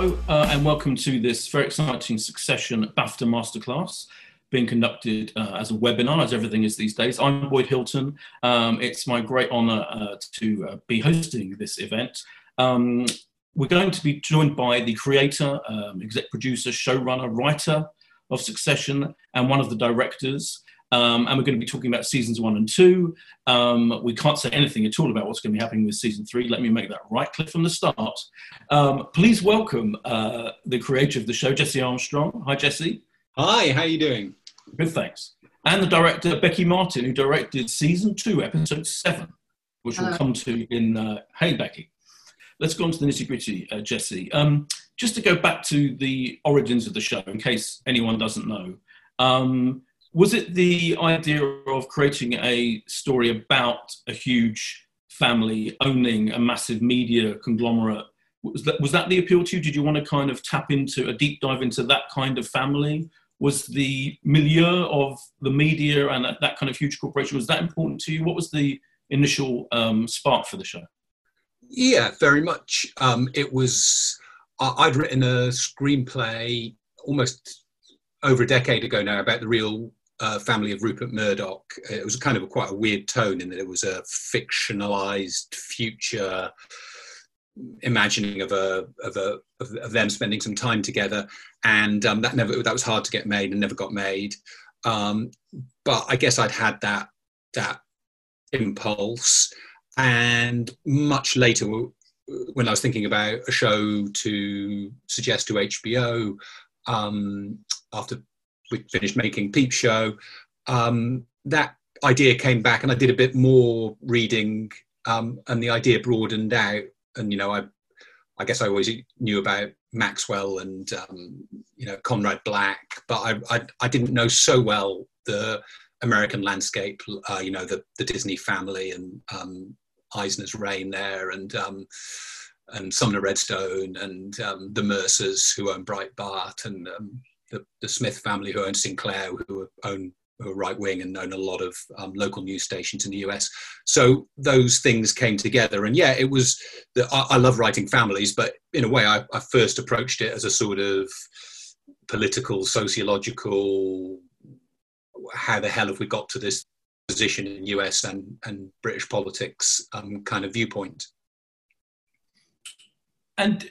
Hello, uh, and welcome to this very exciting Succession BAFTA Masterclass being conducted uh, as a webinar, as everything is these days. I'm Boyd Hilton. Um, it's my great honour uh, to uh, be hosting this event. Um, we're going to be joined by the creator, um, exec producer, showrunner, writer of Succession, and one of the directors. Um, and we're going to be talking about seasons one and two. Um, we can't say anything at all about what's going to be happening with season three. Let me make that right clear from the start. Um, please welcome uh, the creator of the show, Jesse Armstrong. Hi, Jesse. Hi, how are you doing? Good, thanks. And the director, Becky Martin, who directed season two, episode seven, which we'll come to in. Uh, hey, Becky. Let's go on to the nitty gritty, uh, Jesse. Um, just to go back to the origins of the show, in case anyone doesn't know. Um, was it the idea of creating a story about a huge family owning a massive media conglomerate? Was that, was that the appeal to you? Did you want to kind of tap into a deep dive into that kind of family? Was the milieu of the media and that, that kind of huge corporation, was that important to you? What was the initial um, spark for the show? Yeah, very much. Um, it was, I'd written a screenplay almost over a decade ago now about the real uh, family of Rupert Murdoch. It was kind of a, quite a weird tone in that it was a fictionalized future imagining of a of a of, of them spending some time together, and um, that never that was hard to get made and never got made. Um, but I guess I'd had that that impulse, and much later when I was thinking about a show to suggest to HBO um, after we finished making Peep Show, um, that idea came back, and I did a bit more reading, um, and the idea broadened out. And you know, I, I guess I always knew about Maxwell and um, you know Conrad Black, but I, I, I didn't know so well the American landscape. Uh, you know, the the Disney family and um, Eisner's reign there, and um, and Sumner Redstone and um, the Mercers who own Breitbart and um, the, the, Smith family who own Sinclair, who own who are right wing and own a lot of um, local news stations in the US. So those things came together, and yeah, it was. The, I, I, love writing families, but in a way, I, I first approached it as a sort of political, sociological. How the hell have we got to this position in US and, and British politics um, kind of viewpoint? And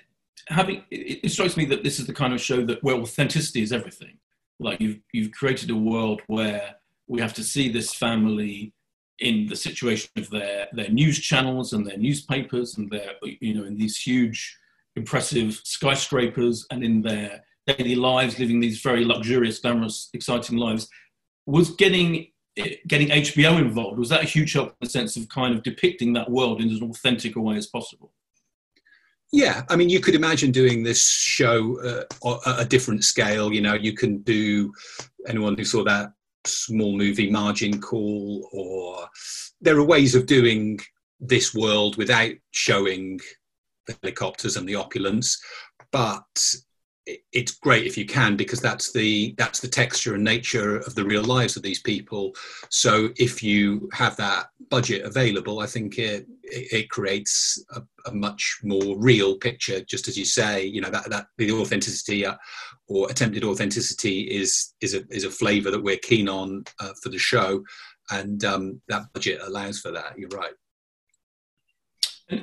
having it, it, strikes me that this is the kind of show that where authenticity is everything. Like you've you've created a world where we have to see this family in the situation of their their news channels and their newspapers and their you know in these huge impressive skyscrapers and in their daily lives living these very luxurious glamorous exciting lives was getting getting HBO involved was that a huge help in the sense of kind of depicting that world in as authentic a way as possible yeah, I mean, you could imagine doing this show uh, at a different scale. You know, you can do anyone who saw that small movie Margin Call, or there are ways of doing this world without showing the helicopters and the opulence. But it's great if you can because that's the that's the texture and nature of the real lives of these people. So if you have that budget available i think it it, creates a, a, much more real picture. Just as you say you know that that the authenticity uh, or attempted authenticity is is a is a flavor that we're keen on uh, for the show. And um, that budget allows for that. You're right.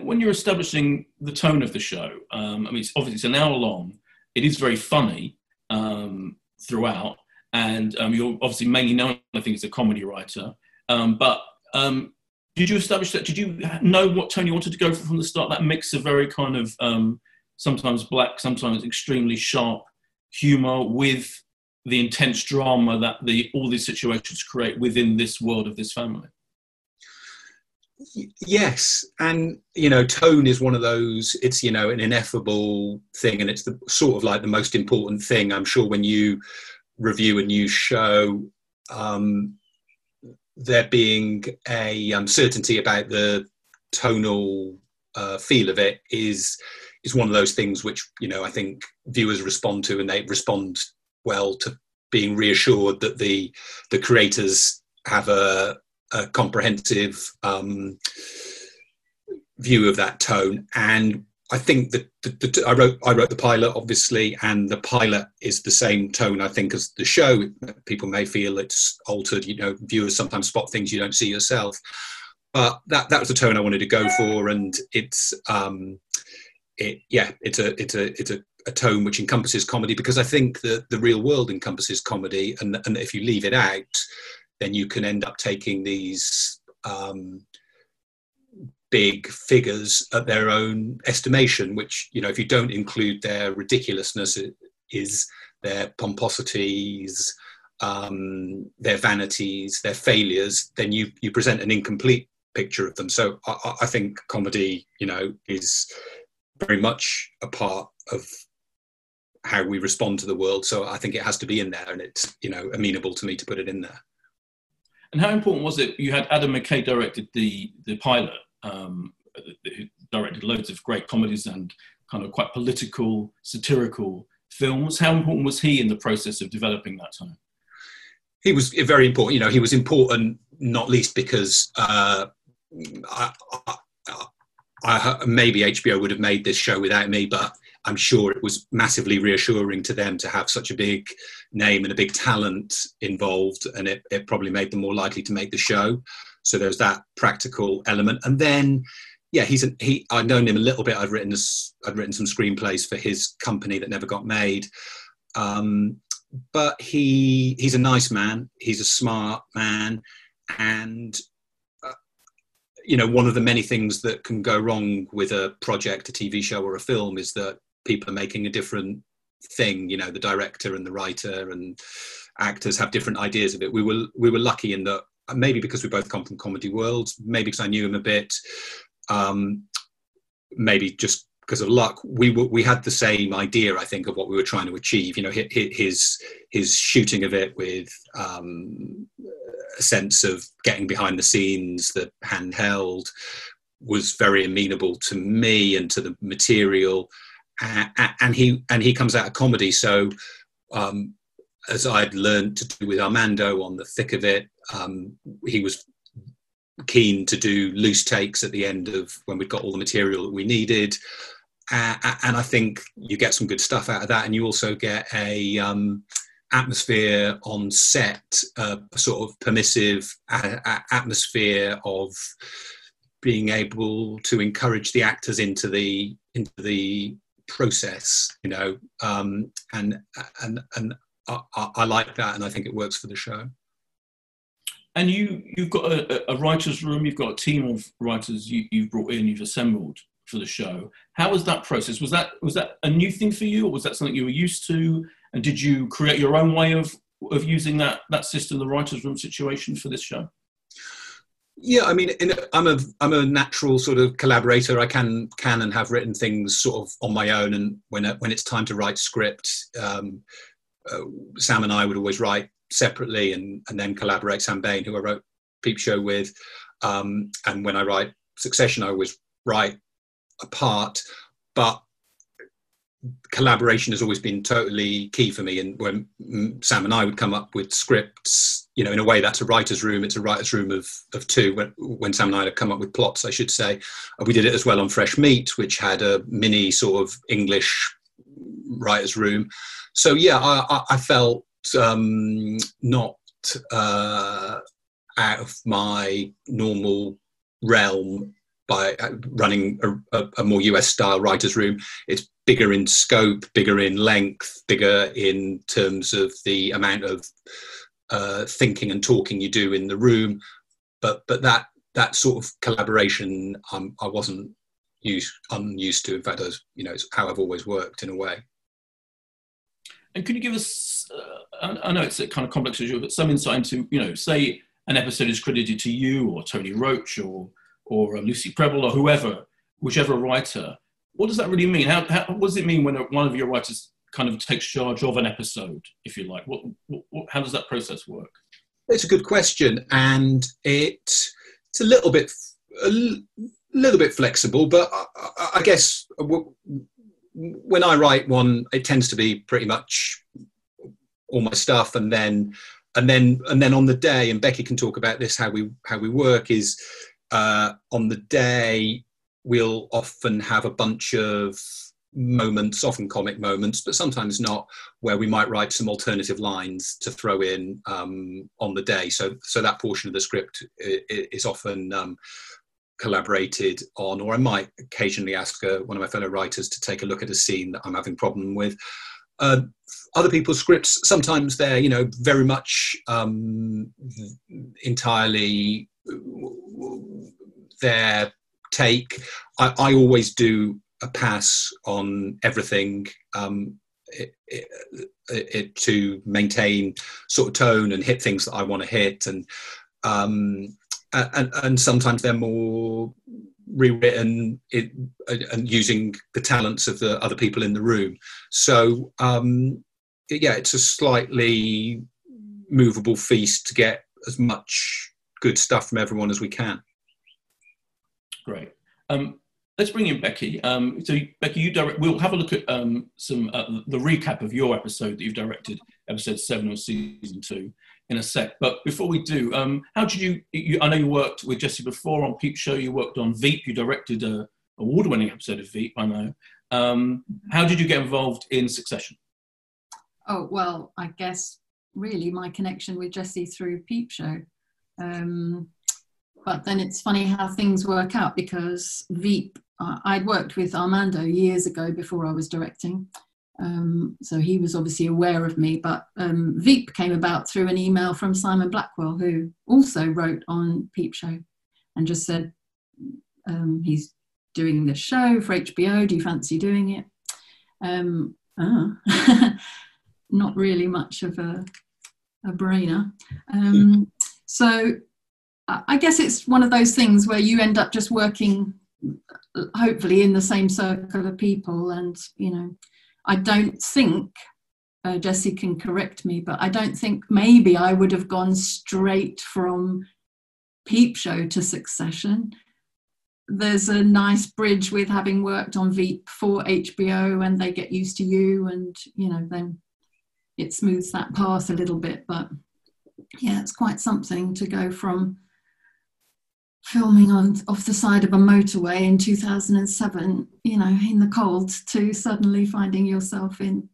When you're establishing the tone of the show um, i mean it's obviously it's an hour long it is very funny um, throughout, and um, you're obviously mainly known, I think, as a comedy writer. Um, but um, did you establish that? Did you know what tone you wanted to go for from the start? That mix of very kind of um, sometimes black, sometimes extremely sharp humor with the intense drama that the all these situations create within this world of this family yes and you know tone is one of those it's you know an ineffable thing and it's the sort of like the most important thing i'm sure when you review a new show um, there being a uncertainty about the tonal uh, feel of it is is one of those things which you know i think viewers respond to and they respond well to being reassured that the the creators have a a comprehensive um, view of that tone. And I think that the, the, I wrote I wrote the pilot obviously, and the pilot is the same tone I think as the show. People may feel it's altered. You know, viewers sometimes spot things you don't see yourself. But that that was the tone I wanted to go for, and it's um, it yeah, it's a it's a it's a, a tone which encompasses comedy because I think that the real world encompasses comedy, and and if you leave it out, then you can end up taking these um, big figures at their own estimation, which, you know, if you don't include their ridiculousness, is their pomposities, um, their vanities, their failures, then you, you present an incomplete picture of them. So I, I think comedy, you know, is very much a part of how we respond to the world. So I think it has to be in there, and it's you know amenable to me to put it in there. And how important was it? You had Adam McKay directed the the pilot, um, who directed loads of great comedies and kind of quite political, satirical films. How important was he in the process of developing that time? He was very important. You know, he was important not least because uh, I, I, I, maybe HBO would have made this show without me, but I'm sure it was massively reassuring to them to have such a big name and a big talent involved, and it, it probably made them more likely to make the show. So there's that practical element, and then yeah, he's an, he. I've known him a little bit. I've written I've written some screenplays for his company that never got made. Um, but he he's a nice man. He's a smart man, and uh, you know one of the many things that can go wrong with a project, a TV show, or a film is that people are making a different thing. You know, the director and the writer and actors have different ideas of it. We were we were lucky in that maybe because we both come from comedy worlds, maybe because I knew him a bit, um, maybe just because of luck, we were, we had the same idea, I think, of what we were trying to achieve. You know, his his shooting of it with um, a sense of getting behind the scenes, the handheld, was very amenable to me and to the material. And he and he comes out of comedy, so um, as I'd learned to do with Armando on the thick of it, um, he was keen to do loose takes at the end of when we'd got all the material that we needed. Uh, and I think you get some good stuff out of that, and you also get a um, atmosphere on set, uh, a sort of permissive atmosphere of being able to encourage the actors into the into the process, you know, um, and and and I, I, like that, and I think it works for the show. And you, you've got a, a writers' room. You've got a team of writers you, you've brought in. You've assembled for the show. How was that process? Was that was that a new thing for you, or was that something you were used to? And did you create your own way of of using that that system, the writers' room situation, for this show? Yeah, I mean, I'm a I'm a natural sort of collaborator. I can can and have written things sort of on my own, and when when it's time to write script, um, uh, Sam and I would always write separately and, and then collaborate. Sam Bain, who I wrote Peep Show with, um, and when I write Succession, I always write apart. But collaboration has always been totally key for me. And when Sam and I would come up with scripts, you know, in a way that's a writer's room. It's a writer's room of, of two. When, when Sam and I had come up with plots, I should say, we did it as well on Fresh Meat, which had a mini sort of English writer's room so yeah, I, I felt um, not uh, out of my normal realm by uh, running a, a, a, more US style writer's room. It's bigger in scope, bigger in length, bigger in terms of the amount of uh, thinking and talking you do in the room. But but that that sort of collaboration, um, I wasn't used unused to. In fact, was, you know, it's how I've always worked in a way. And could you give us, uh, I know it's a kind of complex issue, but some insight into, you know, say an episode is credited to you or Tony Roach or, or uh, Lucy Prebble or whoever, whichever writer. What does that really mean? How, how, what does it mean when one of your writers kind of takes charge of an episode, if you like? What, what, how does that process work? It's a good question, and it, it's a little bit a little bit flexible, but I, I guess when I write one, it tends to be pretty much all my stuff, and then and then and then on the day, and Becky can talk about this how we how we work is uh, on the day we'll often have a bunch of moments, often comic moments, but sometimes not, where we might write some alternative lines to throw in um, on the day. So, so that portion of the script is often um, collaborated on, or I might occasionally ask uh, one of my fellow writers to take a look at a scene that I'm having problem with. Uh, other people's scripts, sometimes they're, you know, very much um, entirely their take. I, I always do a pass on everything um, it, it, it, to maintain sort of tone and hit things that I want to hit, and um, and, and sometimes they're more rewritten it, and using the talents of the other people in the room. So um, yeah, it's a slightly movable feast to get as much good stuff from everyone as we can. Great. Um, let's bring in Becky. Um, so, Becky, you direct. We'll have a look at um, some uh, the recap of your episode that you've directed, episode seven of season two, in a sec. But before we do, um, how did you, you, I know you worked with Jesse before on Peep Show. You worked on Veep. You directed a award-winning episode of Veep. I know. Um, how did you get involved in Succession? Oh well, I guess really my connection with Jesse through Peep Show. Um, but then it's funny how things work out because Veep, uh, I'd worked with Armando years ago before I was directing. Um, so he was obviously aware of me, but um, Veep came about through an email from Simon Blackwell, who also wrote on Peep Show and just said, um, he's doing this show for HBO. Do you fancy doing it? Um, oh. not really much of a, a brainer. Um, so I guess it's one of those things where you end up just working, hopefully, in the same circle of people. And, you know, I don't think, uh, Jesse can correct me, but I don't think maybe I would have gone straight from Peep Show to Succession. There's a nice bridge with having worked on Veep for HBO and they get used to you, and, you know, then it smooths that path a little bit. But yeah, it's quite something to go from filming on off the side of a motorway in 2007 you know in the cold to suddenly finding yourself in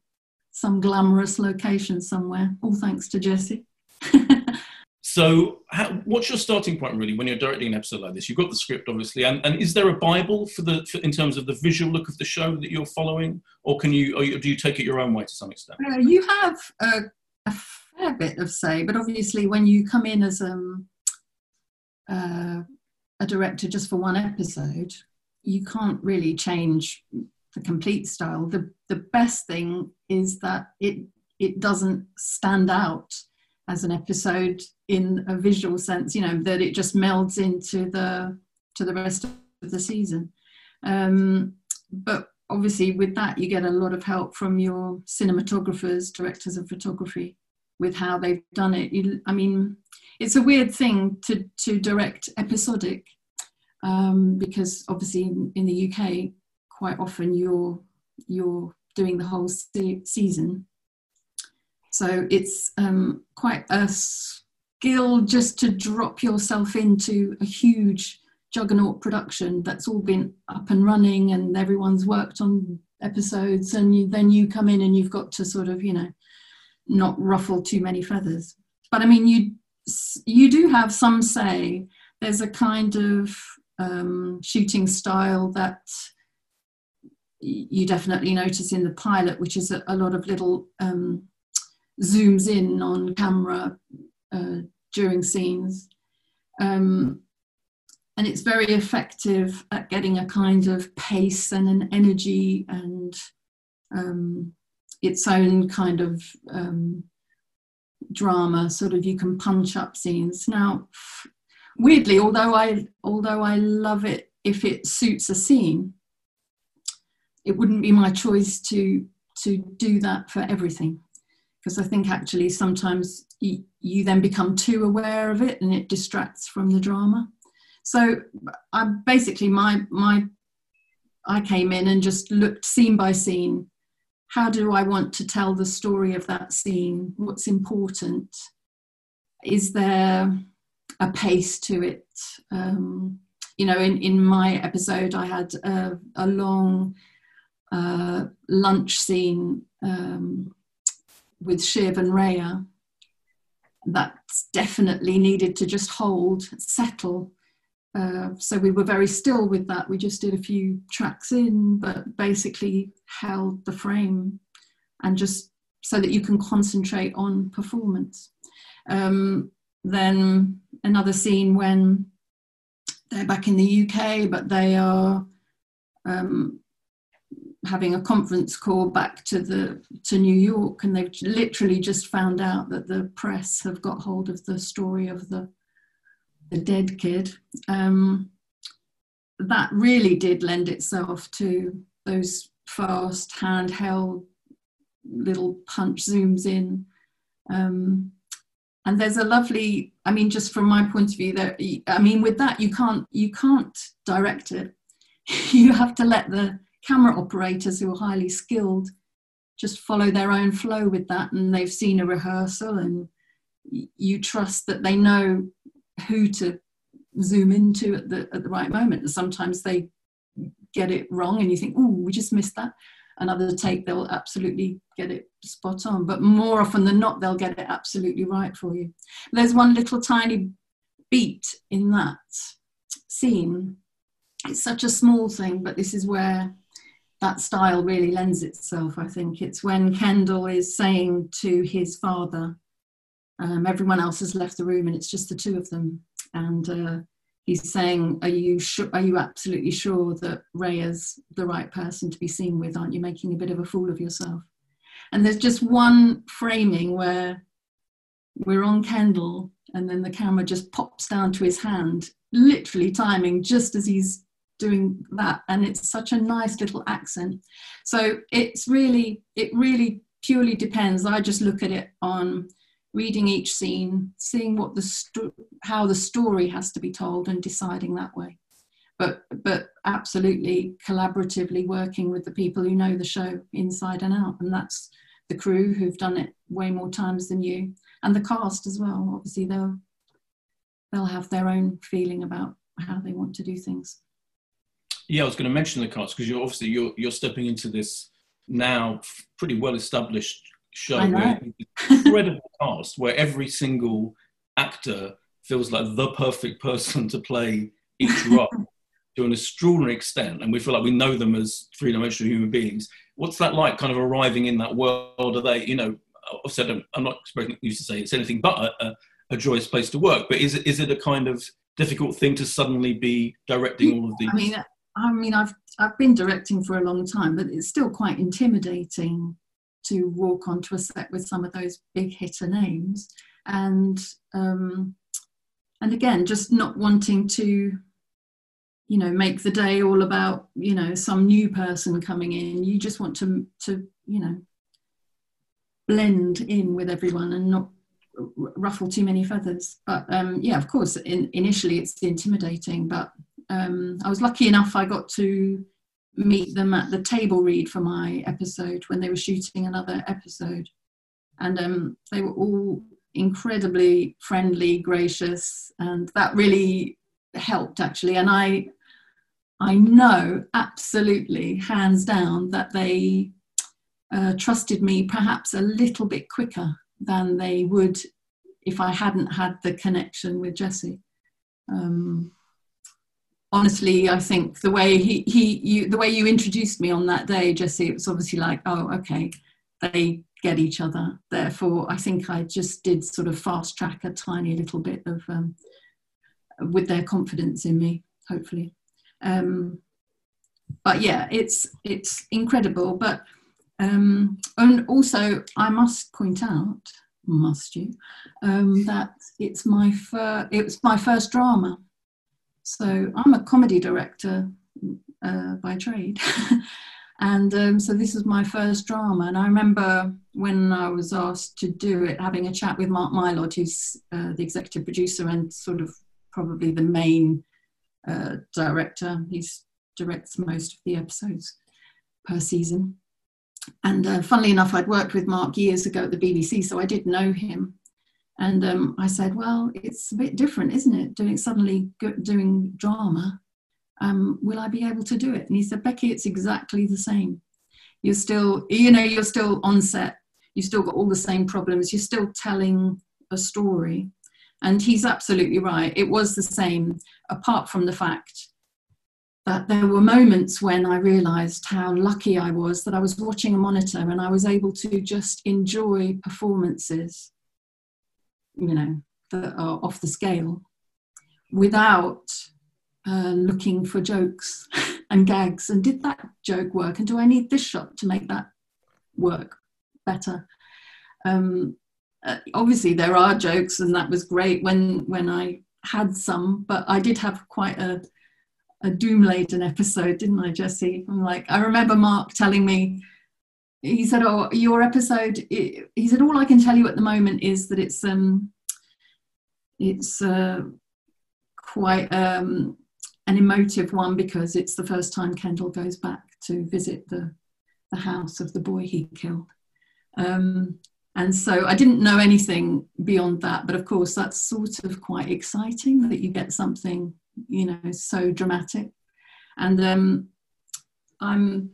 some glamorous location somewhere all thanks to jesse. So how, what's your starting point really when you're directing an episode like this? You've got the script obviously and, and is there a bible for the for, in terms of the visual look of the show that you're following? Or can you or do you take it your own way to some extent? Uh, you have a, a, fair bit of say but obviously when you come in as um uh, a director just for one episode, you can't really change the complete style. The the best thing is that it it doesn't stand out as an episode in a visual sense, you know, that it just melds into the to the rest of the season. Um, but obviously with that you get a lot of help from your cinematographers, directors of photography with how they've done it. You, I mean, it's a weird thing to to direct episodic um, because obviously in, in, the UK quite often you're you're doing the whole se- season so it's um, quite a skill just to drop yourself into a huge juggernaut production that's all been up and running and everyone's worked on episodes and you, then you come in and you've got to sort of you know not ruffle too many feathers. But i mean you you do have some say. There's a kind of um, shooting style that you definitely notice in the pilot which is a, a lot of little um, zooms in on camera uh, during scenes. Um, and it's very effective at getting a kind of pace and an energy and um, its own kind of um, drama sort of you can punch up scenes. Now weirdly although i although i love it if it suits a scene it wouldn't be my choice to to do that for everything. Because i think actually sometimes you, you then become too aware of it and it distracts from the drama. So i basically my my i came in and just looked scene by scene how do I want to tell the story of that scene? What's important? Is there a pace to it? Um, you know, in, in my episode, I had a, a long uh, lunch scene um, with Shiv and Rhea that definitely needed to just hold, settle. Uh, so we were very still with that. We just did a few tracks in, but basically held the frame and just so that you can concentrate on performance. Um, then another scene when they're back in the UK, but they are um, having a conference call back to the to New York, and they've literally just found out that the press have got hold of the story of the the dead kid. Um, that really did lend itself to those fast handheld little punch zooms in. Um, and there's a lovely, I mean, just from my point of view, that I mean, with that you can't you can't direct it. you have to let the camera operators who are highly skilled just follow their own flow with that and they've seen a rehearsal and you trust that they know who to zoom into at the at the right moment. And sometimes they get it wrong and you think oh we just missed that. Another take they'll absolutely get it spot on. But more often than not they'll get it absolutely right for you. There's one little tiny beat in that scene. It's such a small thing but this is where that style really lends itself, I think. It's when Kendall is saying to his father, um, everyone else has left the room and it's just the two of them. And uh, he's saying, are you, sure, are you absolutely sure that Rhea is the right person to be seen with? Aren't you making a bit of a fool of yourself? And there's just one framing where we're on Kendall and then the camera just pops down to his hand, literally timing just as he's doing that and it's such a nice little accent so it's really it really purely depends i just look at it on reading each scene seeing what the sto- how the story has to be told and deciding that way. But but absolutely collaboratively working with the people who know the show inside and out. And that's the crew who've done it way more times than you. And the cast as well. Obviously they'll they'll have their own feeling about how they want to do things. Yeah, I was going to mention the cast because you're obviously you're you're stepping into this now pretty well established show where incredible cast where every single actor feels like the perfect person to play each role to an extraordinary extent and we feel like we know them as three-dimensional human beings. What's that like kind of arriving in that world? Are they you know i've said um, i'm not expecting you to say it's anything but a, a, a joyous place to work but is it is it a kind of difficult thing to suddenly be directing all of these? I mean, I mean, I've I've been directing for a long time, but it's still quite intimidating to walk onto a set with some of those big hitter names, and um, and again, just not wanting to, you know, make the day all about you know some new person coming in. You just want to to you know blend in with everyone and not ruffle too many feathers. But um, yeah, of course, in, initially it's intimidating, but um, I was lucky enough I got to meet them at the table read for my episode when they were shooting another episode. And um, they were all incredibly friendly, gracious, and that really helped actually. And I, I know absolutely, hands down, that they uh, trusted me perhaps a little bit quicker than they would if I hadn't had the connection with Jesse. Um, honestly, I think the way he, he you, the way you introduced me on that day, Jesse, it was obviously like, oh, okay, they get each other. Therefore, I think I just did sort of fast track a tiny little bit of um, with their confidence in me, hopefully. Um, but yeah, it's it's incredible. But um, and also, I must point out, must you, um, that it's my fir- it was my first drama so I'm a comedy director uh, by trade. and um, so this is my first drama. And I remember when I was asked to do it, having a chat with Mark Mylod, who's uh, the executive producer and sort of probably the main uh, director. He directs most of the episodes per season. And uh, funnily enough, I'd worked with Mark years ago at the BBC, so I did know him. And um, I said, well, it's a bit different, isn't it? Doing suddenly doing drama um, will I be able to do it? And he said, Becky, it's exactly the same. You're still, you know, you're still on set. You've still got all the same problems. You're still telling a story. And he's absolutely right. It was the same, apart from the fact that there were moments when I realized how lucky I was that I was watching a monitor and I was able to just enjoy performances, you know, that are off the scale without uh, looking for jokes and gags and did that joke work and do I need this shot to make that work better? Um, uh, obviously there are jokes and that was great when when I had some, but I did have quite a a doom laden episode, didn't I, Jesse? I'm like, I remember Mark telling me, he said, "Oh, your episode." he said, "All I can tell you at the moment is that it's um, it's uh, quite um, an emotive one because it's the first time Kendall goes back to visit the the house of the boy he killed." Um, and so I didn't know anything beyond that, but of course that's sort of quite exciting that you get something, you know, so dramatic. And um, I'm,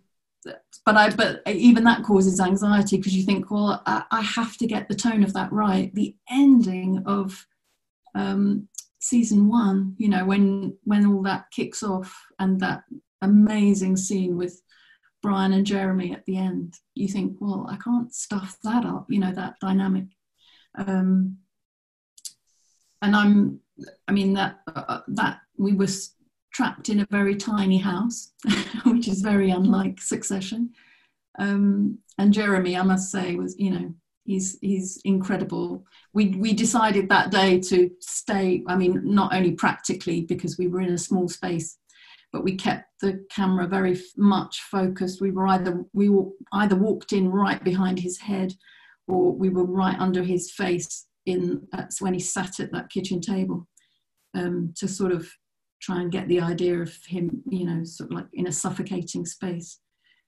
but I, but even that causes anxiety because you think, well, I, I, have to get the tone of that right. The ending of um, season one, you know, when when all that kicks off and that amazing scene with Brian and Jeremy at the end, you think, well, I can't stuff that up, you know, that dynamic. Um, and I'm, I mean, that uh, that we were trapped in a very tiny house, which is very unlike Succession. Um, and Jeremy, I must say, was you know he's he's incredible. We we decided that day to stay. I mean, not only practically because we were in a small space, but we kept the camera very much focused. We were either we were either walked in right behind his head, or we were right under his face in that's when he sat at that kitchen table, um, to sort of try and get the idea of him, you know, sort of like in a suffocating space,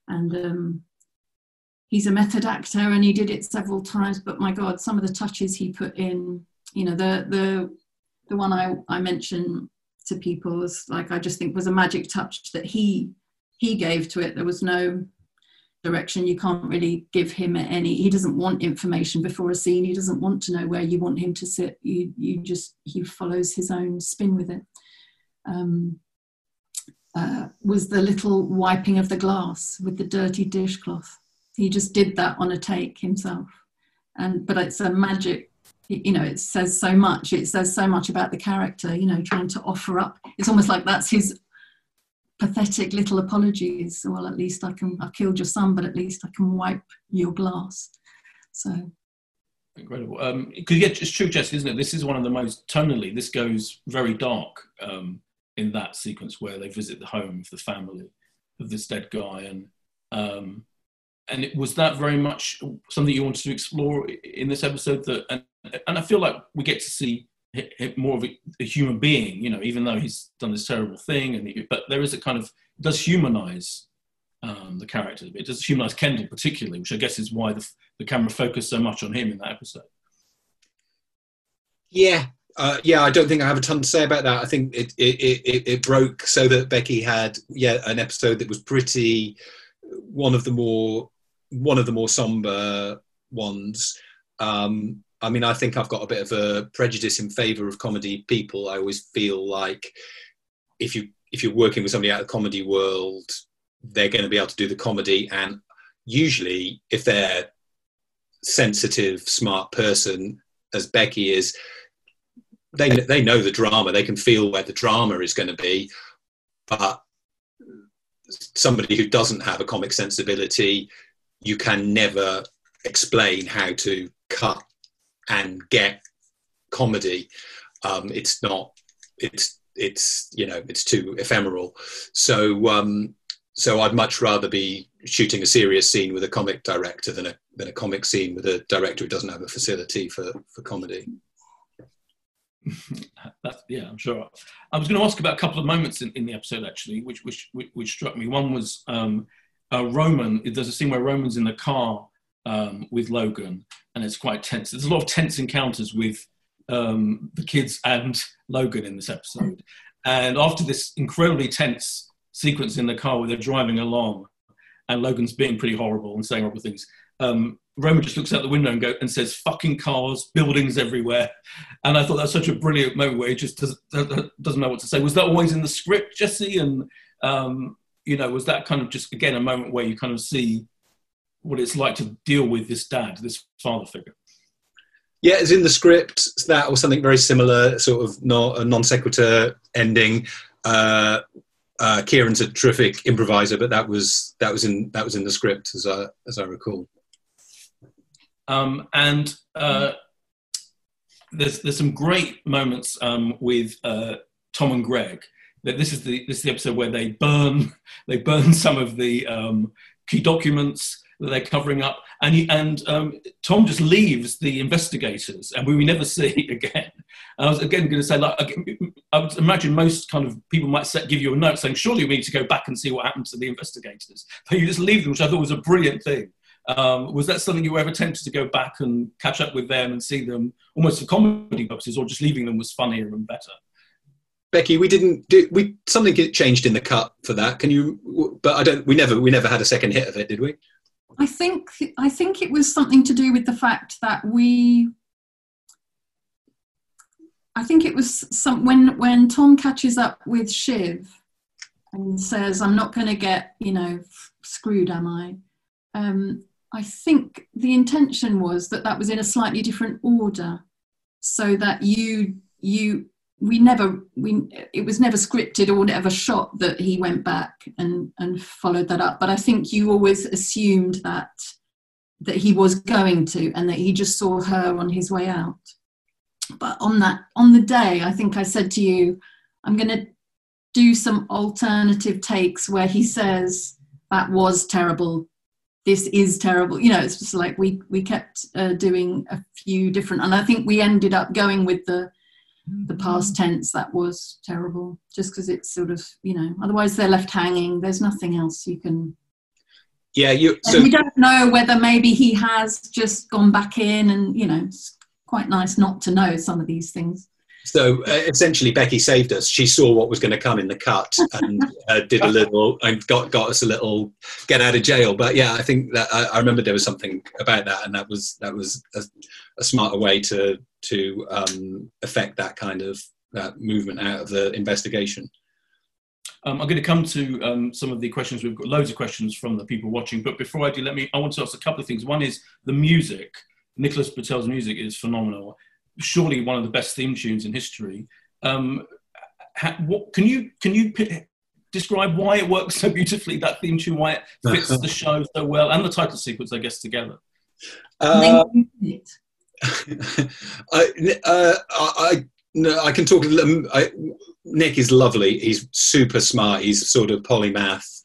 and. Um, he's a method actor and he did it several times but my god some of the touches he put in you know the the the one i i mentioned to people was like I just think was a magic touch that he he gave to it. There was no direction. You can't really give him any. He doesn't want information before a scene. He doesn't want to know where you want him to sit. You you just he follows his own spin with it. Um, uh, was the little wiping of the glass with the dirty dishcloth. He just did that on a take himself, and but it's a magic you know it says so much. It says so much about the character you know trying to offer up. It's almost like that's his pathetic little apologies. Well at least i can i killed your son but at least i can wipe your glass. So. Incredible. Um because yeah it's true jess isn't it? This is one of the most tonally this goes very dark um in that sequence where they visit the home of the family of this dead guy. And um and it, was that very much something you wanted to explore in this episode that and, and i feel like we get to see more of a, a, human being you know even though he's done this terrible thing and he, but there is a kind of does humanize um, the character. It does humanize kendall particularly which i guess is why the, the camera focused so much on him in that episode. Yeah uh, yeah, I don't think I have a ton to say about that. I think it it, it, it broke so that Becky had yeah an episode that was pretty one of the more one of the more somber ones. Um, I mean, I think I've got a bit of a prejudice in favour of comedy people. I always feel like if you if you're working with somebody out of the comedy world, they're going to be able to do the comedy, and usually, if they're sensitive, smart person, as Becky is, they they know the drama. They can feel where the drama is going to be, but somebody who doesn't have a comic sensibility you can never explain how to cut and get comedy. Um, it's not. It's it's you know it's too ephemeral. So um, so I'd much rather be shooting a serious scene with a comic director than a than a comic scene with a director who doesn't have a facility for for comedy. That's, yeah, I'm sure. I was going to ask about a couple of moments in, in the episode actually, which which which struck me. One was um, Roman, there's a scene where Roman's in the car um, with Logan, and it's quite tense. There's a lot of tense encounters with um, the kids and Logan in this episode. And after this incredibly tense sequence in the car where they're driving along, and Logan's being pretty horrible and saying horrible things, um, Roman just looks out the window and, go, and says, fucking cars, buildings everywhere. And I thought that's such a brilliant moment where he just does, doesn't know what to say. Was that always in the script, Jesse? And, um, you know, was that kind of just, again, a moment where you kind of see what it's like to deal with this dad, this father figure? Yeah, it's in the script. That or something very similar, sort of not a non sequitur ending. Uh, uh, Kieran's a terrific improviser, but that was that was in that was in the script as I as I recall. Um, and uh, there's there's some great moments um, with uh, Tom and Greg. That this is the this is the episode where they burn they burn some of the um, key documents that they're covering up, and he, and um, Tom just leaves the investigators, and we never see again. And I was again going to say, like, I would imagine most kind of people might set, give you a note saying, surely we need to go back and see what happened to the investigators. But you just leave them, which I thought was a brilliant thing. Um, was that something you were ever tempted to go back and catch up with them and see them almost for comedy purposes, or just leaving them was funnier and better? Becky, we didn't do we something changed in the cut for that. Can you? But I don't. We never we never had a second hit of it, did we? I think I think it was something to do with the fact that we. I think it was some when when Tom catches up with Shiv and says, "I'm not going to get you know screwed, am I?" Um, I think the intention was that that was in a slightly different order, so that you you we never we it was never scripted or never shot that he went back and and followed that up. But i think you always assumed that that he was going to and that he just saw her on his way out. But on that on the day i think i said to you i'm going to do some alternative takes where he says that was terrible this is terrible. You know it's just like we we kept uh, doing a few different and i think we ended up going with the the past tense that was terrible just because it's sort of you know otherwise they're left hanging. There's nothing else you can yeah you so we don't know whether maybe he has just gone back in and you know it's quite nice not to know some of these things so uh, essentially, Becky saved us. She saw what was going to come in the cut and uh, did a little and got got us a little get out of jail. But yeah, I think that I, I remember there was something about that, and that was that was a, a smarter way to to um, affect that kind of that movement out of the investigation. Um, I'm going to come to um, some of the questions. We've got loads of questions from the people watching, but before I do, let me. I want to ask a couple of things. One is the music. Nicholas Britell's music is phenomenal surely one of the best theme tunes in history. Um, ha, what, can you can you p- describe why it works so beautifully that theme tune, why it fits the show so well, and the title sequence, I guess, together? Uh, I, uh, I, no, I can talk. I, Nick is lovely. He's super smart. He's sort of polymath.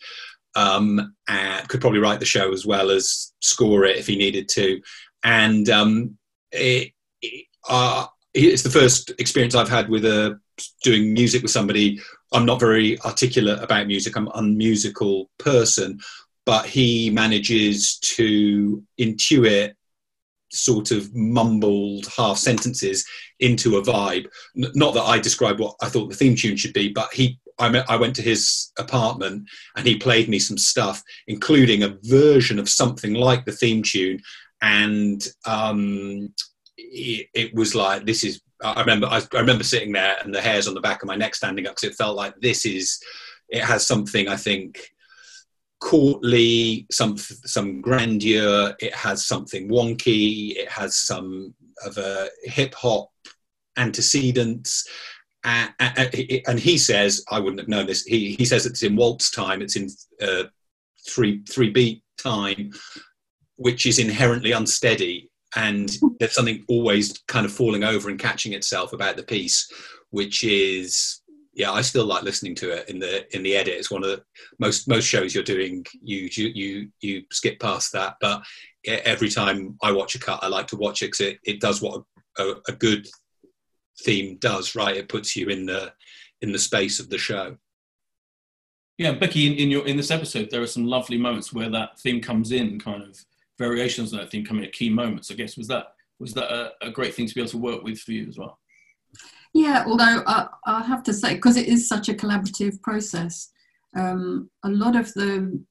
Um, and could probably write the show as well as score it if he needed to. And um, it, uh, it's the first experience I've had with a uh, doing music with somebody. I'm not very articulate about music. I'm an unmusical person, but he manages to intuit sort of mumbled half sentences into a vibe. N- not that I describe what I thought the theme tune should be, but he. I, met, I went to his apartment and he played me some stuff, including a version of something like the theme tune, and um, it, it was like this is I remember I, I, remember sitting there and the hairs on the back of my neck standing up because it felt like this is it has something I think courtly some some grandeur it has something wonky it has some of a hip hop antecedents. And, and, he says I wouldn't have known this he he says it's in waltz time it's in uh, three three beat time which is inherently unsteady and there's something always kind of falling over and catching itself about the piece which is yeah i still like listening to it in the in the edit. It's one of the most most shows you're doing you you you, skip past that. But every time i watch a cut i like to watch it because it, it does what a, a good theme does right? It puts you in the in the space of the show. Yeah becky in, in your in this episode there are some lovely moments where that theme comes in kind of variations on that theme coming at key moments. I guess was that was that a, a, great thing to be able to work with for you as well? Yeah, although I, I have to say, because it is such a collaborative process, um, a lot of the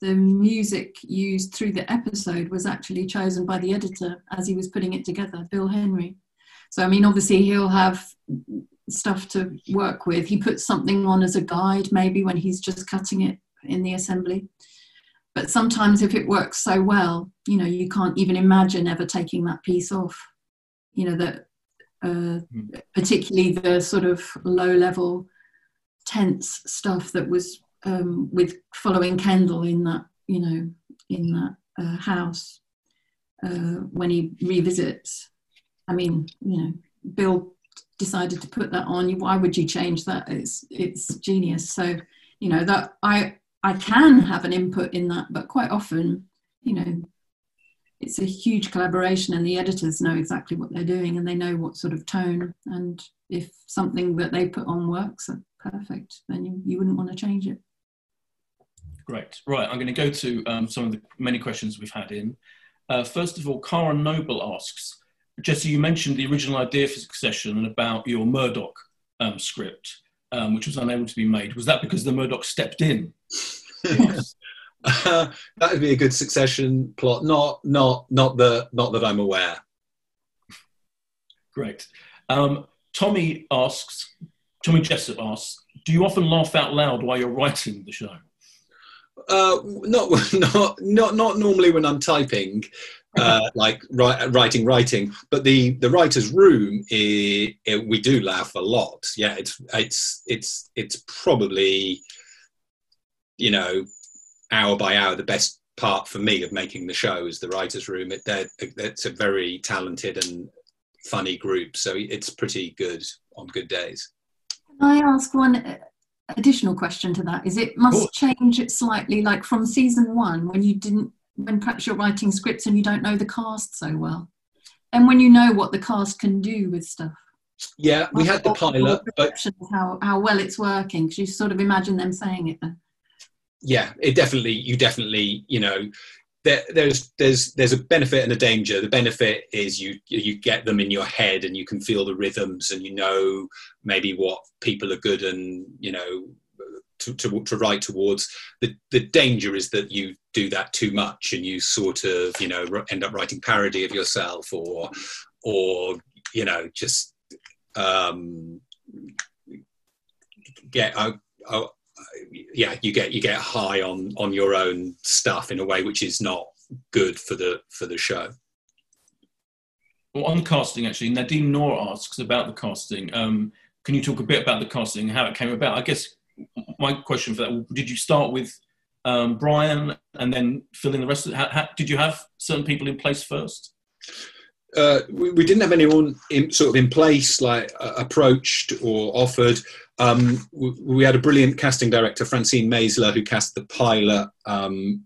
the music used through the episode was actually chosen by the editor as he was putting it together, Bill Henry. So, I mean, obviously, he'll have stuff to work with. He puts something on as a guide, maybe when he's just cutting it in the assembly. But sometimes, if it works so well, you know, you can't even imagine ever taking that piece off. You know, that uh, mm. particularly the sort of low level tense stuff that was um, with following Kendall in that, you know, in that uh, house uh, when he revisits. I mean, you know, Bill decided to put that on. Why would you change that? It's it's genius. So, you know, that I I can have an input in that, but quite often, you know, it's a huge collaboration and the editors know exactly what they're doing and they know what sort of tone and if something that they put on works perfect then you, you wouldn't want to change it Great. Right, I'm going to go to um, some of the many questions we've had in. Uh, first of all, Cara Noble asks, Jesse, you mentioned the original idea for Succession and about your Murdoch um, script, um, which was unable to be made. Was that because the Murdoch stepped in? Uh, that would be a good Succession plot. Not, not, not the, not that I'm aware. Great. Um, Tommy asks, Tommy Jessup asks, do you often laugh out loud while you're writing the show? Uh, not not not not normally when I'm typing, uh, like writing writing. But the the writers' room, is, it, we do laugh a lot. Yeah, it's it's it's it's probably you know hour by hour the best part for me of making the show is the writers' room. It, it's a very talented and funny group, so it's pretty good on good days. Can I ask one additional question to that? Is it must change it slightly like from season one when you didn't when perhaps you're writing scripts and you don't know the cast so well? And when you know what the cast can do with stuff? Yeah we had the pilot but how, how well it's working because you sort of imagine them saying it then yeah it definitely you definitely you know there, there's there's there's a benefit and a danger. The benefit is you you get them in your head and you can feel the rhythms and you know maybe what people are good and you know to, to, to write towards. The the danger is that you do that too much and you sort of you know end up writing parody of yourself or or you know just um, get I, I, yeah, you get you get high on on your own stuff in a way which is not good for the for the show. Well, on casting, actually, Nadine Noor asks about the casting. Um, can you talk a bit about the casting, how it came about? I guess my question for that: Did you start with um, Brian and then fill in the rest of it? How, how, did you have certain people in place first? Uh, we, we, didn't have anyone in, sort of in place, like uh, approached or offered. Um, we, had a brilliant casting director, Francine Maisler, who cast the pilot, um,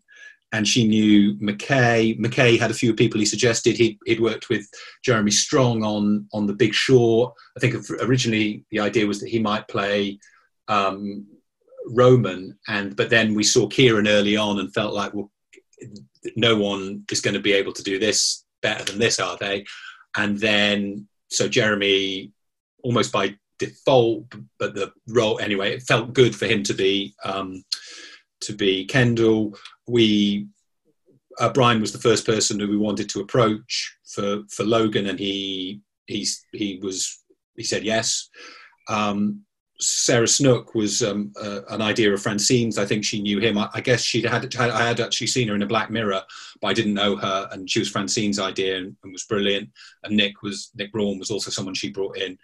and she knew McKay. McKay had a few people he suggested. He'd, he'd, worked with Jeremy Strong on on The Big Short. I think originally the idea was that he might play um, Roman, and but then we saw Kieran early on and felt like, well, no one is going to be able to do this better than this, are they? And then so Jeremy, almost by default, but the role anyway. It felt good for him to be um, to be Kendall. We uh, Brian was the first person who we wanted to approach for for Logan, and he he's he was he said yes. Um, Sarah Snook was um, uh, an idea of Francine's. I think she knew him. I, I guess she had, had, I had actually seen her in a Black Mirror, but I didn't know her, and she was Francine's idea and, and was brilliant. And Nick was Nick Braun was also someone she brought in.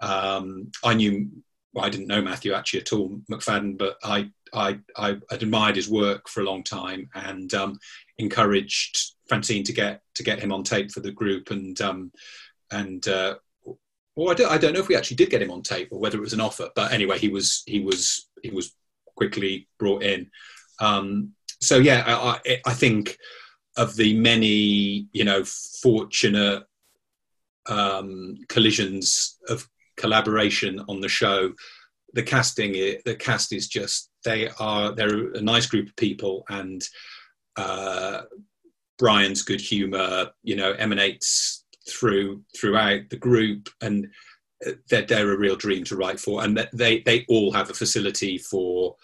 Um, I knew, well, I didn't know Matthew actually at all, Macfadyen, but I, I, I admired his work for a long time and um, encouraged Francine to get to get him on tape for the group. And um, and uh, well, I don't, I don't know if we actually did get him on tape or whether it was an offer. But anyway, he was he was he was quickly brought in. Um, so yeah, I, I think of the many you know fortunate um, collisions of collaboration on the show. The casting, the cast is just they are they're a nice group of people, and uh, Brian's good humour, you know, emanates through throughout the group, and they're, they're a real dream to write for, and they they all have a facility for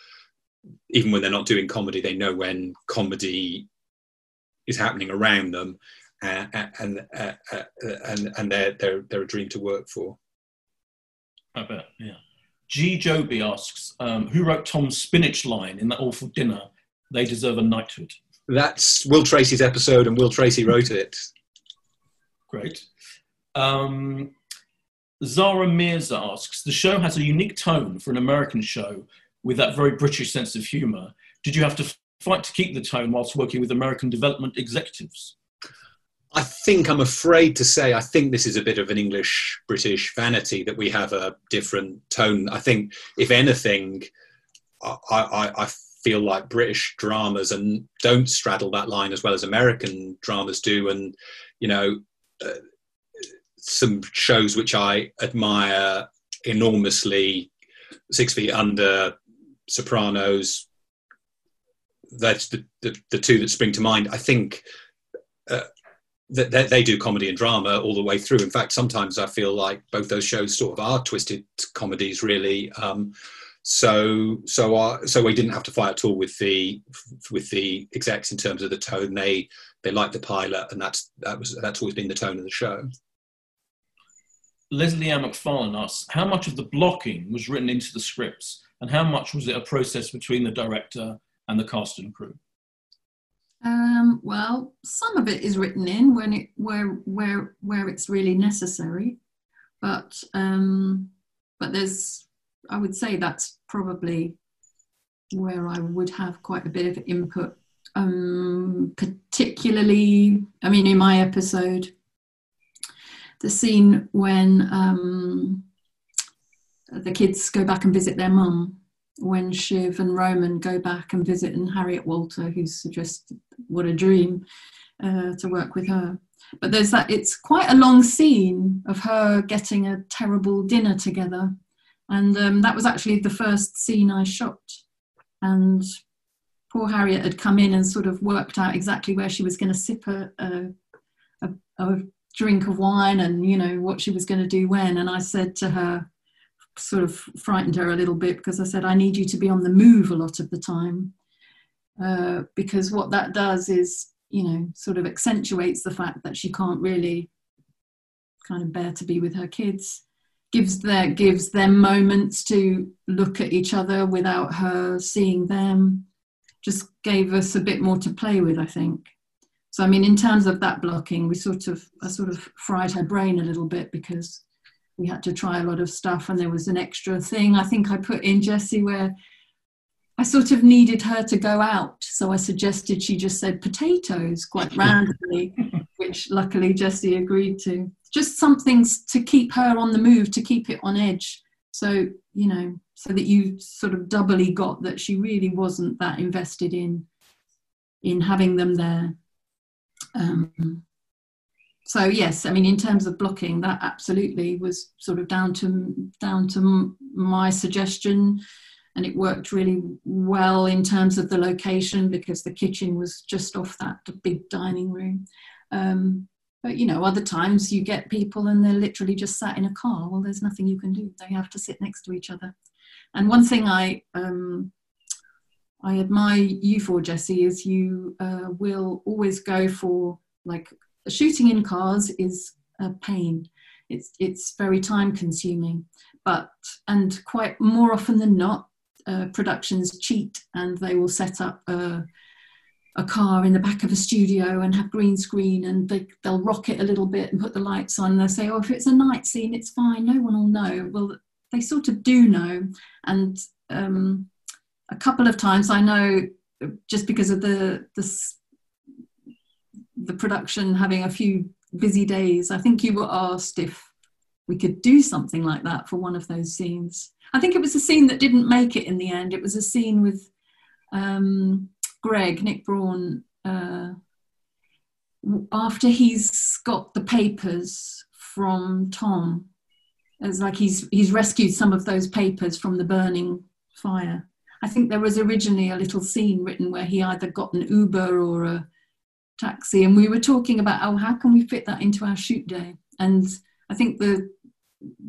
even when they're not doing comedy, they know when comedy is happening around them, uh, and uh, uh, and and they're they're they're a dream to work for. I bet, yeah. G. Joby asks, um, who wrote Tom's spinach line in that awful dinner? They deserve a knighthood. That's Will Tracy's episode, and Will Tracy wrote it. Great. Um, Zara Mears asks, the show has a unique tone for an American show with that very British sense of humour. Did you have to fight to keep the tone whilst working with American development executives? I think I'm afraid to say I think this is a bit of an English British vanity that we have a different tone. I think if anything, I, I, I feel like British dramas and don't straddle that line as well as American dramas do, and you know. Uh, some shows which I admire enormously, Six Feet Under, Sopranos. That's the, the, the two that spring to mind. I think uh, they, they, do comedy and drama all the way through. In fact, sometimes I feel like both those shows sort of are twisted comedies, really. Um, so so uh, so we didn't have to fight at all with the with the execs in terms of the tone. They they liked the pilot, and that's that was that's always been the tone of the show. Leslie Ann McFarlane asks, how much of the blocking was written into the scripts and how much was it a process between the director and the cast and crew? Um, well, some of it is written in when it where where where it's really necessary, but um, but there's I would say that's probably where I would have quite a bit of input. Um, particularly, I mean, in my episode, the scene when um, the kids go back and visit their mum, when Shiv and Roman go back and visit, and Harriet Walter, who's just what a dream uh, to work with her. But there's that, it's quite a long scene of her getting a terrible dinner together. And um, that was actually the first scene I shot. And poor Harriet had come in and sort of worked out exactly where she was going to sip a, a, a, a drink of wine and you know what she was going to do when and i said to her sort of frightened her a little bit because i said i need you to be on the move a lot of the time. Uh, because what that does is you know sort of accentuates the fact that she can't really kind of bear to be with her kids gives their gives them moments to look at each other without her seeing them just gave us a bit more to play with i think. So I mean, in terms of that blocking, we sort of I sort of fried her brain a little bit because we had to try a lot of stuff, and there was an extra thing I think I put in Jesse where I sort of needed her to go out, so I suggested she just said potatoes quite randomly, which luckily Jesse agreed to. Just something to keep her on the move, to keep it on edge. So you know, so that you sort of doubly got that she really wasn't that invested in in having them there um, so yes, I mean, in terms of blocking, that absolutely was sort of down to down to my suggestion, and it worked really well in terms of the location because the kitchen was just off that big dining room. Um, but you know, other times you get people and they're literally just sat in a car. Well, there's nothing you can do; they have to sit next to each other. And one thing I um, I admire you for, Jesse, is you uh, will always go for like shooting in cars is a pain. It's it's very time consuming, but and quite more often than not, uh, productions cheat and they will set up a, a car in the back of a studio and have green screen and they, they'll rock it a little bit and put the lights on. And they'll say, oh, if it's a night scene, it's fine. No one will know. Well, they sort of do know. And um, a couple of times I know just because of the the the production having a few busy days. I think you were asked if we could do something like that for one of those scenes. I think it was a scene that didn't make it in the end. It was a scene with um, Greg Nick Braun uh, after he's got the papers from Tom. It's like he's he's rescued some of those papers from the burning fire I think there was originally a little scene written where he either got an Uber or a taxi, and we were talking about, oh, how can we fit that into our shoot day? And I think the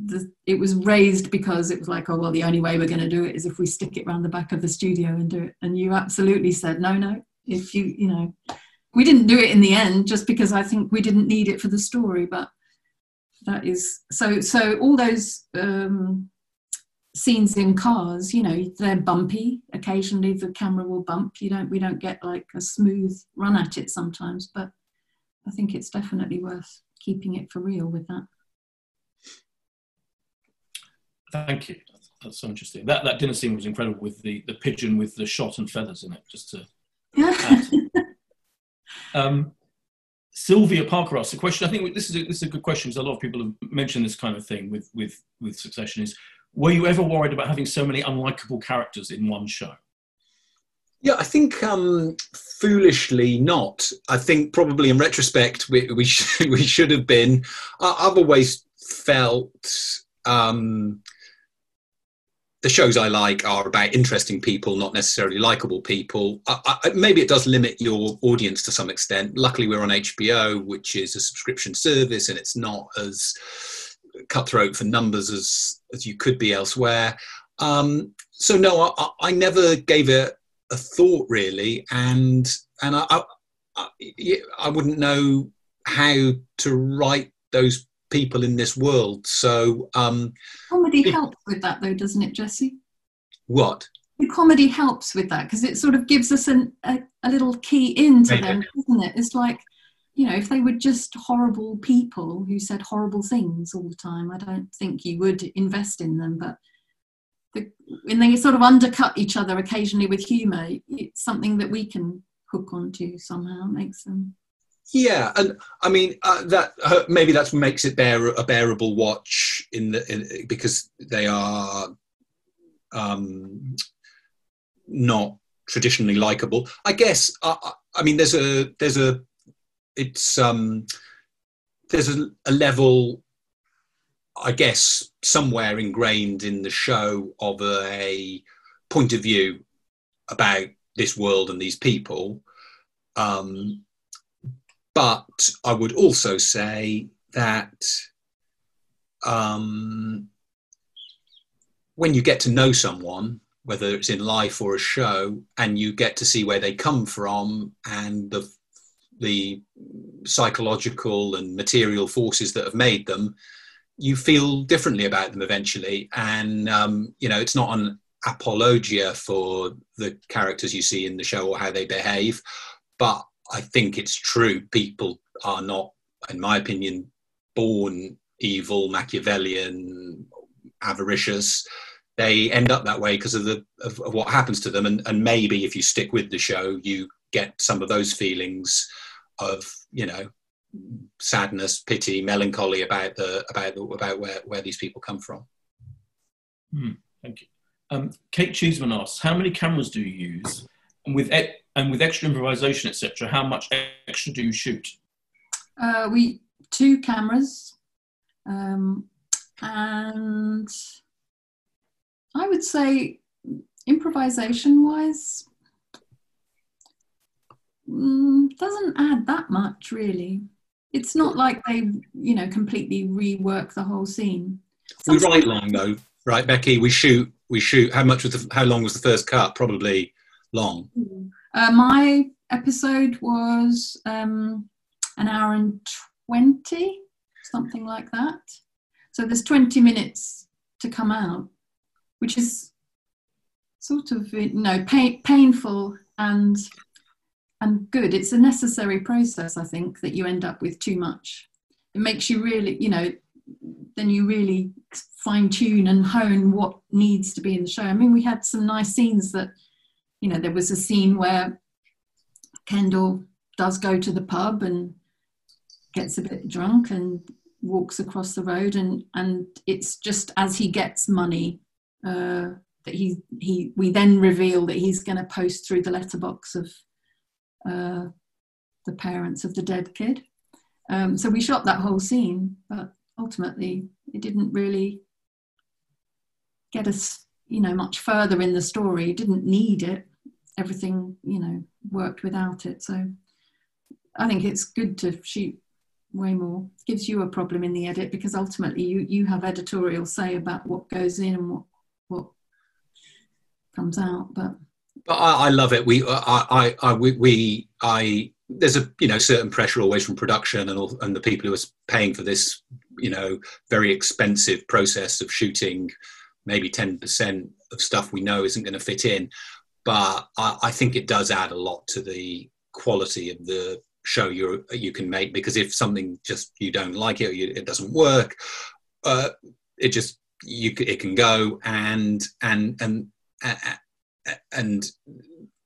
the, it was raised because it was like, oh well, the only way we're going to do it is if we stick it around the back of the studio and do it. And you absolutely said, no, no. If you, you know, we didn't do it in the end just because I think we didn't need it for the story. But that is so. So all those um, scenes in cars, you know, they're bumpy. Occasionally, the camera will bump. You don't. We don't get like a smooth run at it sometimes, but I think it's definitely worth keeping it for real with that. Thank you. That's so interesting. That that dinner scene was incredible with the the pigeon with the shot and feathers in it. Just to um, Sylvia Parker asked a question. I think this is a, this is a good question because a lot of people have mentioned this kind of thing with with with Succession. Is were you ever worried about having so many unlikable characters in one show? Yeah, I think um, foolishly not. I think probably in retrospect we we, sh- we should have been. I've always felt um, the shows I like are about interesting people, not necessarily likable people. I, I, maybe it does limit your audience to some extent. Luckily, we're on HBO, which is a subscription service, and it's not as cutthroat for numbers as as you could be elsewhere. Um, so no, I, I, never gave it a thought really, and and I, I I wouldn't know how to write those people in this world. So um, comedy it, helps with that, though, doesn't it, Jesse? What? The comedy helps with that because it sort of gives us an, a, a little key into them, doesn't it? It's like, you know, if they were just horrible people who said horrible things all the time, I don't think you would invest in them. But the, when they sort of undercut each other occasionally with humour, it's something that we can hook onto somehow, makes them yeah, and I mean uh, that uh, maybe what makes it bear a bearable watch in the in, because they are um, not traditionally likable. I guess uh, I mean there's a there's a it's um, there's a, a level I guess somewhere ingrained in the show of a, a point of view about this world and these people. Um, but I would also say that um, when you get to know someone, whether it's in life or a show, and you get to see where they come from and the the psychological and material forces that have made them, you feel differently about them eventually. And um, you know, it's not an apologia for the characters you see in the show or how they behave, but I think it's true. People are not, in my opinion, born evil, Machiavellian, avaricious. They end up that way because of the of, of, what happens to them, and, and maybe if you stick with the show, you get some of those feelings of you know sadness, pity, melancholy about the about the, about where where these people come from. Hmm, thank you. Um, Kate Cheeseman asks, how many cameras do you use? And with and with extra improvisation, etc., how much extra do you shoot? Uh, we two cameras, um, and I would say improvisation-wise, mm, doesn't add that much really. It's not like they, you know, completely rework the whole scene. Sometimes we write long though, right, Becky? We shoot. We shoot. How much was the? How long was the first cut? Probably long. Uh, my episode was um, an hour and 20, something like that. So there's 20 minutes to come out, which is sort of you know pain, painful and and good. It's a necessary process, I think, that you end up with too much. It makes you really, you know, then you really fine tune and hone what needs to be in the show. I mean, we had some nice scenes that you know, there was a scene where Kendall does go to the pub and gets a bit drunk and walks across the road and and it's just as he gets money uh, that he he we then reveal that he's going to post through the letterbox of uh, the parents of the dead kid. Um, so we shot that whole scene, but ultimately it didn't really get us, you know, much further in the story. It didn't need it everything you know worked without it so i think it's good to shoot way more. Gives you a problem in the edit because ultimately you you have editorial say about what goes in and what what comes out. But but I, I love it. We I I, I we, we I there's a you know certain pressure always from production and all, and the people who are paying for this you know very expensive process of shooting maybe 10% of stuff we know isn't going to fit in but I, I, think it does add a lot to the quality of the show you you can make because if something just you don't like it or you, it doesn't work uh, it just you it can go and and and and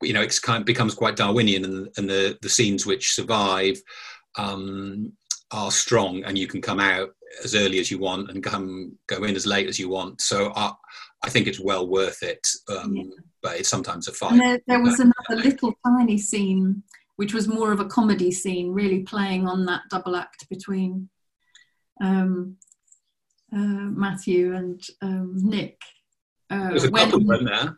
you know it's kind of becomes quite Darwinian and, and the the scenes which survive um, are strong and you can come out as early as you want and come go in as late as you want so I I think it's well worth it um, yeah. but it's sometimes a fight. There, there, was another little tiny scene which was more of a comedy scene, really playing on that double act between um, uh, Matthew and um, Nick. Uh, There's a couple when, there.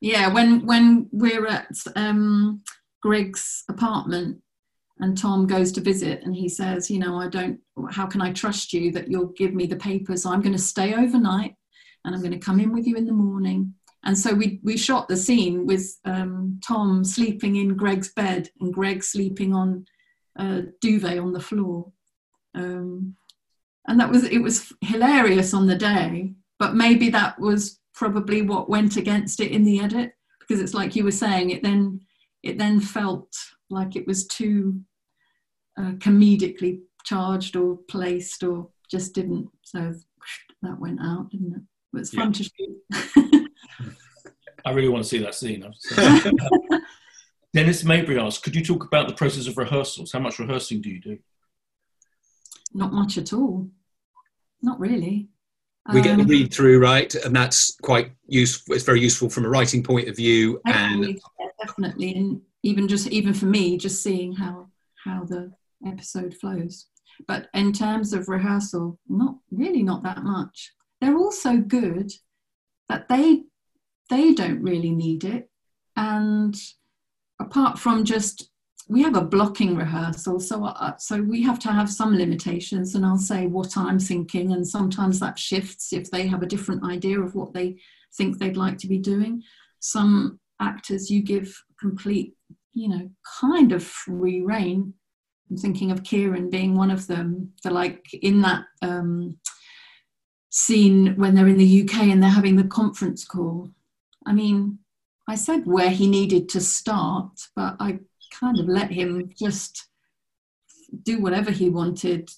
Yeah, when when we're at um, Greg's apartment and Tom goes to visit and he says, you know, I don't. How can I trust you that you'll give me the papers? I'm going to stay overnight and I'm going to come in with you in the morning and so we, we shot the scene with um, Tom sleeping in Greg's bed and Greg sleeping on a duvet on the floor. Um, and that was, it was hilarious on the day, but maybe that was probably what went against it in the edit because it's like you were saying, it then, it then felt like it was too uh, comedically charged or placed or just didn't. So that went out, didn't it? It was fun yeah. to shoot. I really want to see that scene. Dennis mabry asks, could you talk about the process of rehearsals? How much rehearsing do you do? Not much at all. Not really. We get the um, read through, right? And that's quite useful. It's very useful from a writing point of view. And definitely, and even just even for me, just seeing how how the episode flows. But in terms of rehearsal, not really, not that much. They're all so good that they they don't really need it. And apart from just, we have a blocking rehearsal, so uh, so we have to have some limitations. And I'll say what I'm thinking, and sometimes that shifts if they have a different idea of what they think they'd like to be doing. Some actors you give complete, you know, kind of free reign. I'm thinking of Kieran being one of them. They're like in that um, scene when they're in the UK and they're having the conference call I mean, I said where he needed to start, but I kind of let him just do whatever he wanted.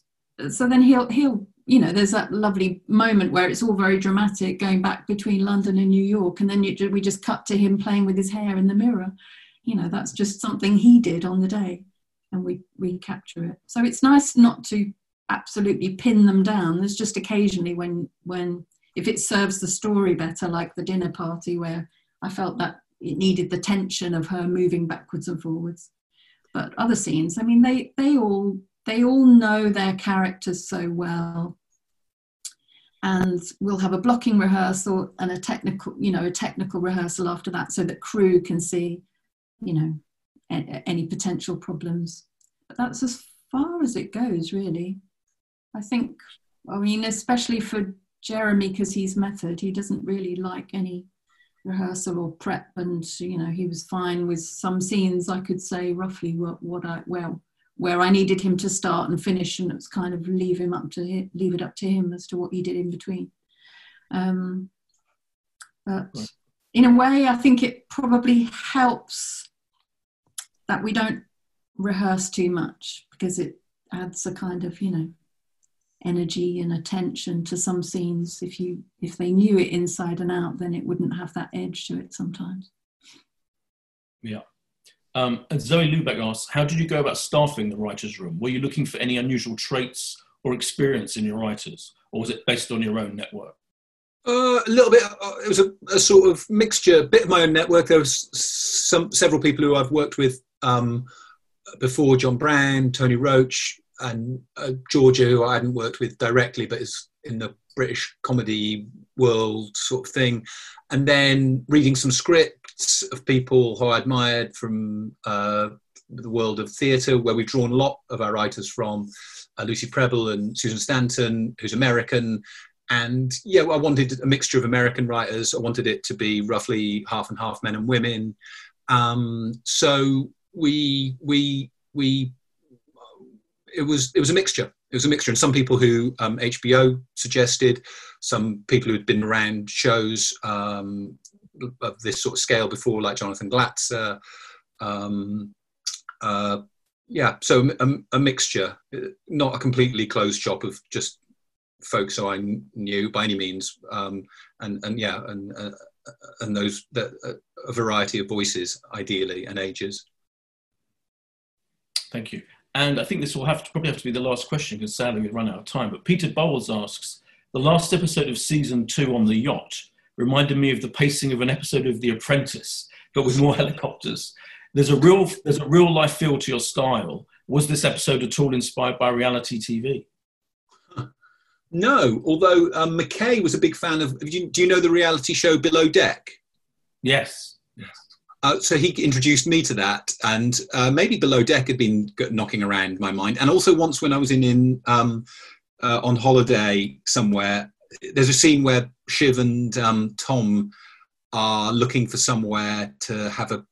So then he'll he'll you know there's that lovely moment where it's all very dramatic going back between London and New York, and then you, we just cut to him playing with his hair in the mirror. You know that's just something he did on the day, and we we capture it. So it's nice not to absolutely pin them down. There's just occasionally when when if it serves the story better, like the dinner party where I felt that it needed the tension of her moving backwards and forwards. But other scenes, I mean, they they all they all know their characters so well. And we'll have a blocking rehearsal and a technical, you know, a technical rehearsal after that, so that crew can see, you know, any potential problems. But that's as far as it goes, really. I think. I mean, especially for Jeremy because he's method. He doesn't really like any rehearsal or prep, and you know he was fine with some scenes. I could say roughly what, what I well where I needed him to start and finish, and it was kind of leave him up to him, leave it up to him as to what he did in between. Um, but in a way, I think it probably helps that we don't rehearse too much because it adds a kind of you know energy and attention to some scenes if you if they knew it inside and out then it wouldn't have that edge to it sometimes yeah um, and zoe lubeck asks how did you go about staffing the writers room were you looking for any unusual traits or experience in your writers or was it based on your own network uh, a little bit. Uh, it was a, a, sort of mixture. Bit of my own network. There was some several people who I've worked with um, before: John Brand, Tony Roche, and uh, Georgia, who I hadn't worked with directly, but is in the British comedy world sort of thing, and then reading some scripts of people who I admired from uh, the world of theatre, where we've drawn a lot of our writers from. Uh, Lucy Prebble and Susan Stanton, who's American, and yeah, I wanted a mixture of American writers. I wanted it to be roughly half and half men and women. Um, so we we we it was it was a mixture. It was a mixture, and some people who um, HBO suggested, some people who'd been around shows um, of this sort of scale before, like Jonathan Glatzer. Um, uh, yeah, so a, a, mixture, not a completely closed shop of just folks who I knew by any means, um, and and yeah, and uh, and those uh, a variety of voices, ideally, and ages. Thank you. And I think this will have to probably have to be the last question because sadly we've run out of time. But Peter Bowles asks, the last episode of season two on the yacht reminded me of the pacing of an episode of The Apprentice, but with more helicopters. There's a real there's a real life feel to your style. Was this episode at all inspired by reality TV? No, although um, McKay was a big fan of. Do you, do you know the reality show Below Deck? Yes. Uh, so he introduced me to that, and uh, maybe Below Deck had been knocking around my mind. And also once when I was in in um, uh, on holiday somewhere, there's a scene where Shiv and um, Tom are looking for somewhere to have a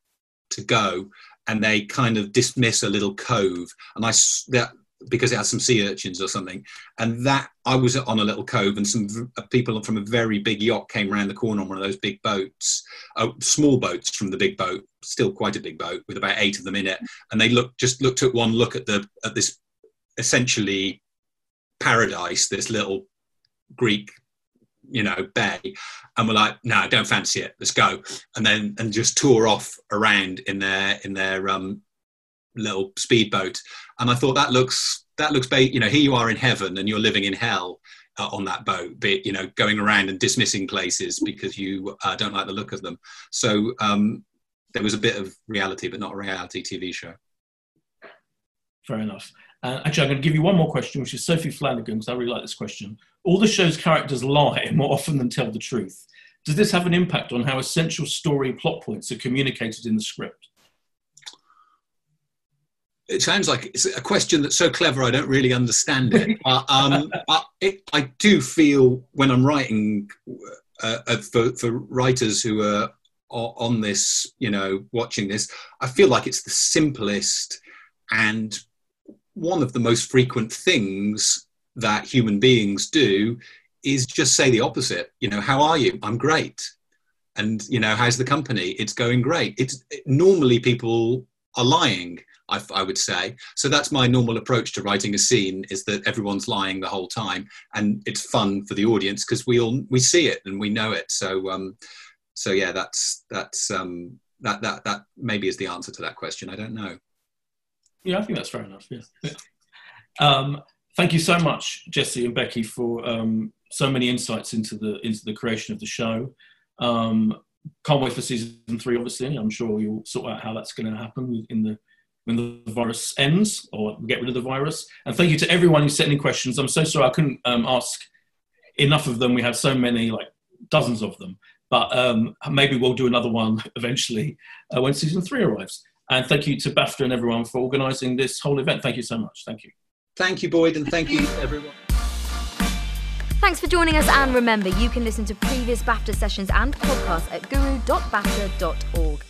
to go, and they kind of dismiss a little cove, and I that because it had some sea urchins or something. And that I was on a little cove, and some uh, people from a very big yacht came around the corner on one of those big boats, uh, small boats from the big boat, still quite a big boat with about eight of them in it. And they looked just looked at one look at the at this essentially paradise, this little Greek you know bay and we're like no don't fancy it let's go and then and just tour off around in their in their um little speedboat, and I thought that looks that looks ba- you know here you are in heaven and you're living in hell uh, on that boat, be you know going around and dismissing places because you uh, don't like the look of them. So um, there was a bit of reality, but not a reality TV show. Fair enough. Uh, actually, I'm going to give you one more question, which is Sophie Flanagan, because I really like this question. All the show's characters lie more often than tell the truth. Does this have an impact on how essential story plot points are communicated in the script? It sounds like it's a question that's so clever I don't really understand it. uh, um, I, it I, do feel when I'm writing uh, uh, for, for writers who are on this, you know, watching this, I feel like it's the simplest and one of the most frequent things that human beings do is just say the opposite. You know, how are you? I'm great. And you know, how's the company? It's going great. It's it, normally people are lying I, I, would say. So that's my normal approach to writing a scene: is that everyone's lying the whole time, and it's fun for the audience because we all we see it and we know it. So, um, so yeah, that's that's um, that that that maybe is the answer to that question. I don't know. Yeah, I think that's fair enough. Yeah. um, thank you so much, Jesse and Becky, for um, so many insights into the into the creation of the show. Um, can't wait for season three. Obviously, I'm sure you'll sort out how that's going to happen in the when the virus ends or get rid of the virus. And thank you to everyone who sent in questions. I'm so sorry I couldn't um, ask enough of them. We had so many, like dozens of them. But um, maybe we'll do another one eventually uh, when season three arrives. And thank you to BAFTA and everyone for organising this whole event. Thank you so much. Thank you. Thank you, Boyd, and thank you everyone. Thanks for joining us, and remember, you can listen to previous BAFTA sessions and podcasts at guru.bafta.org.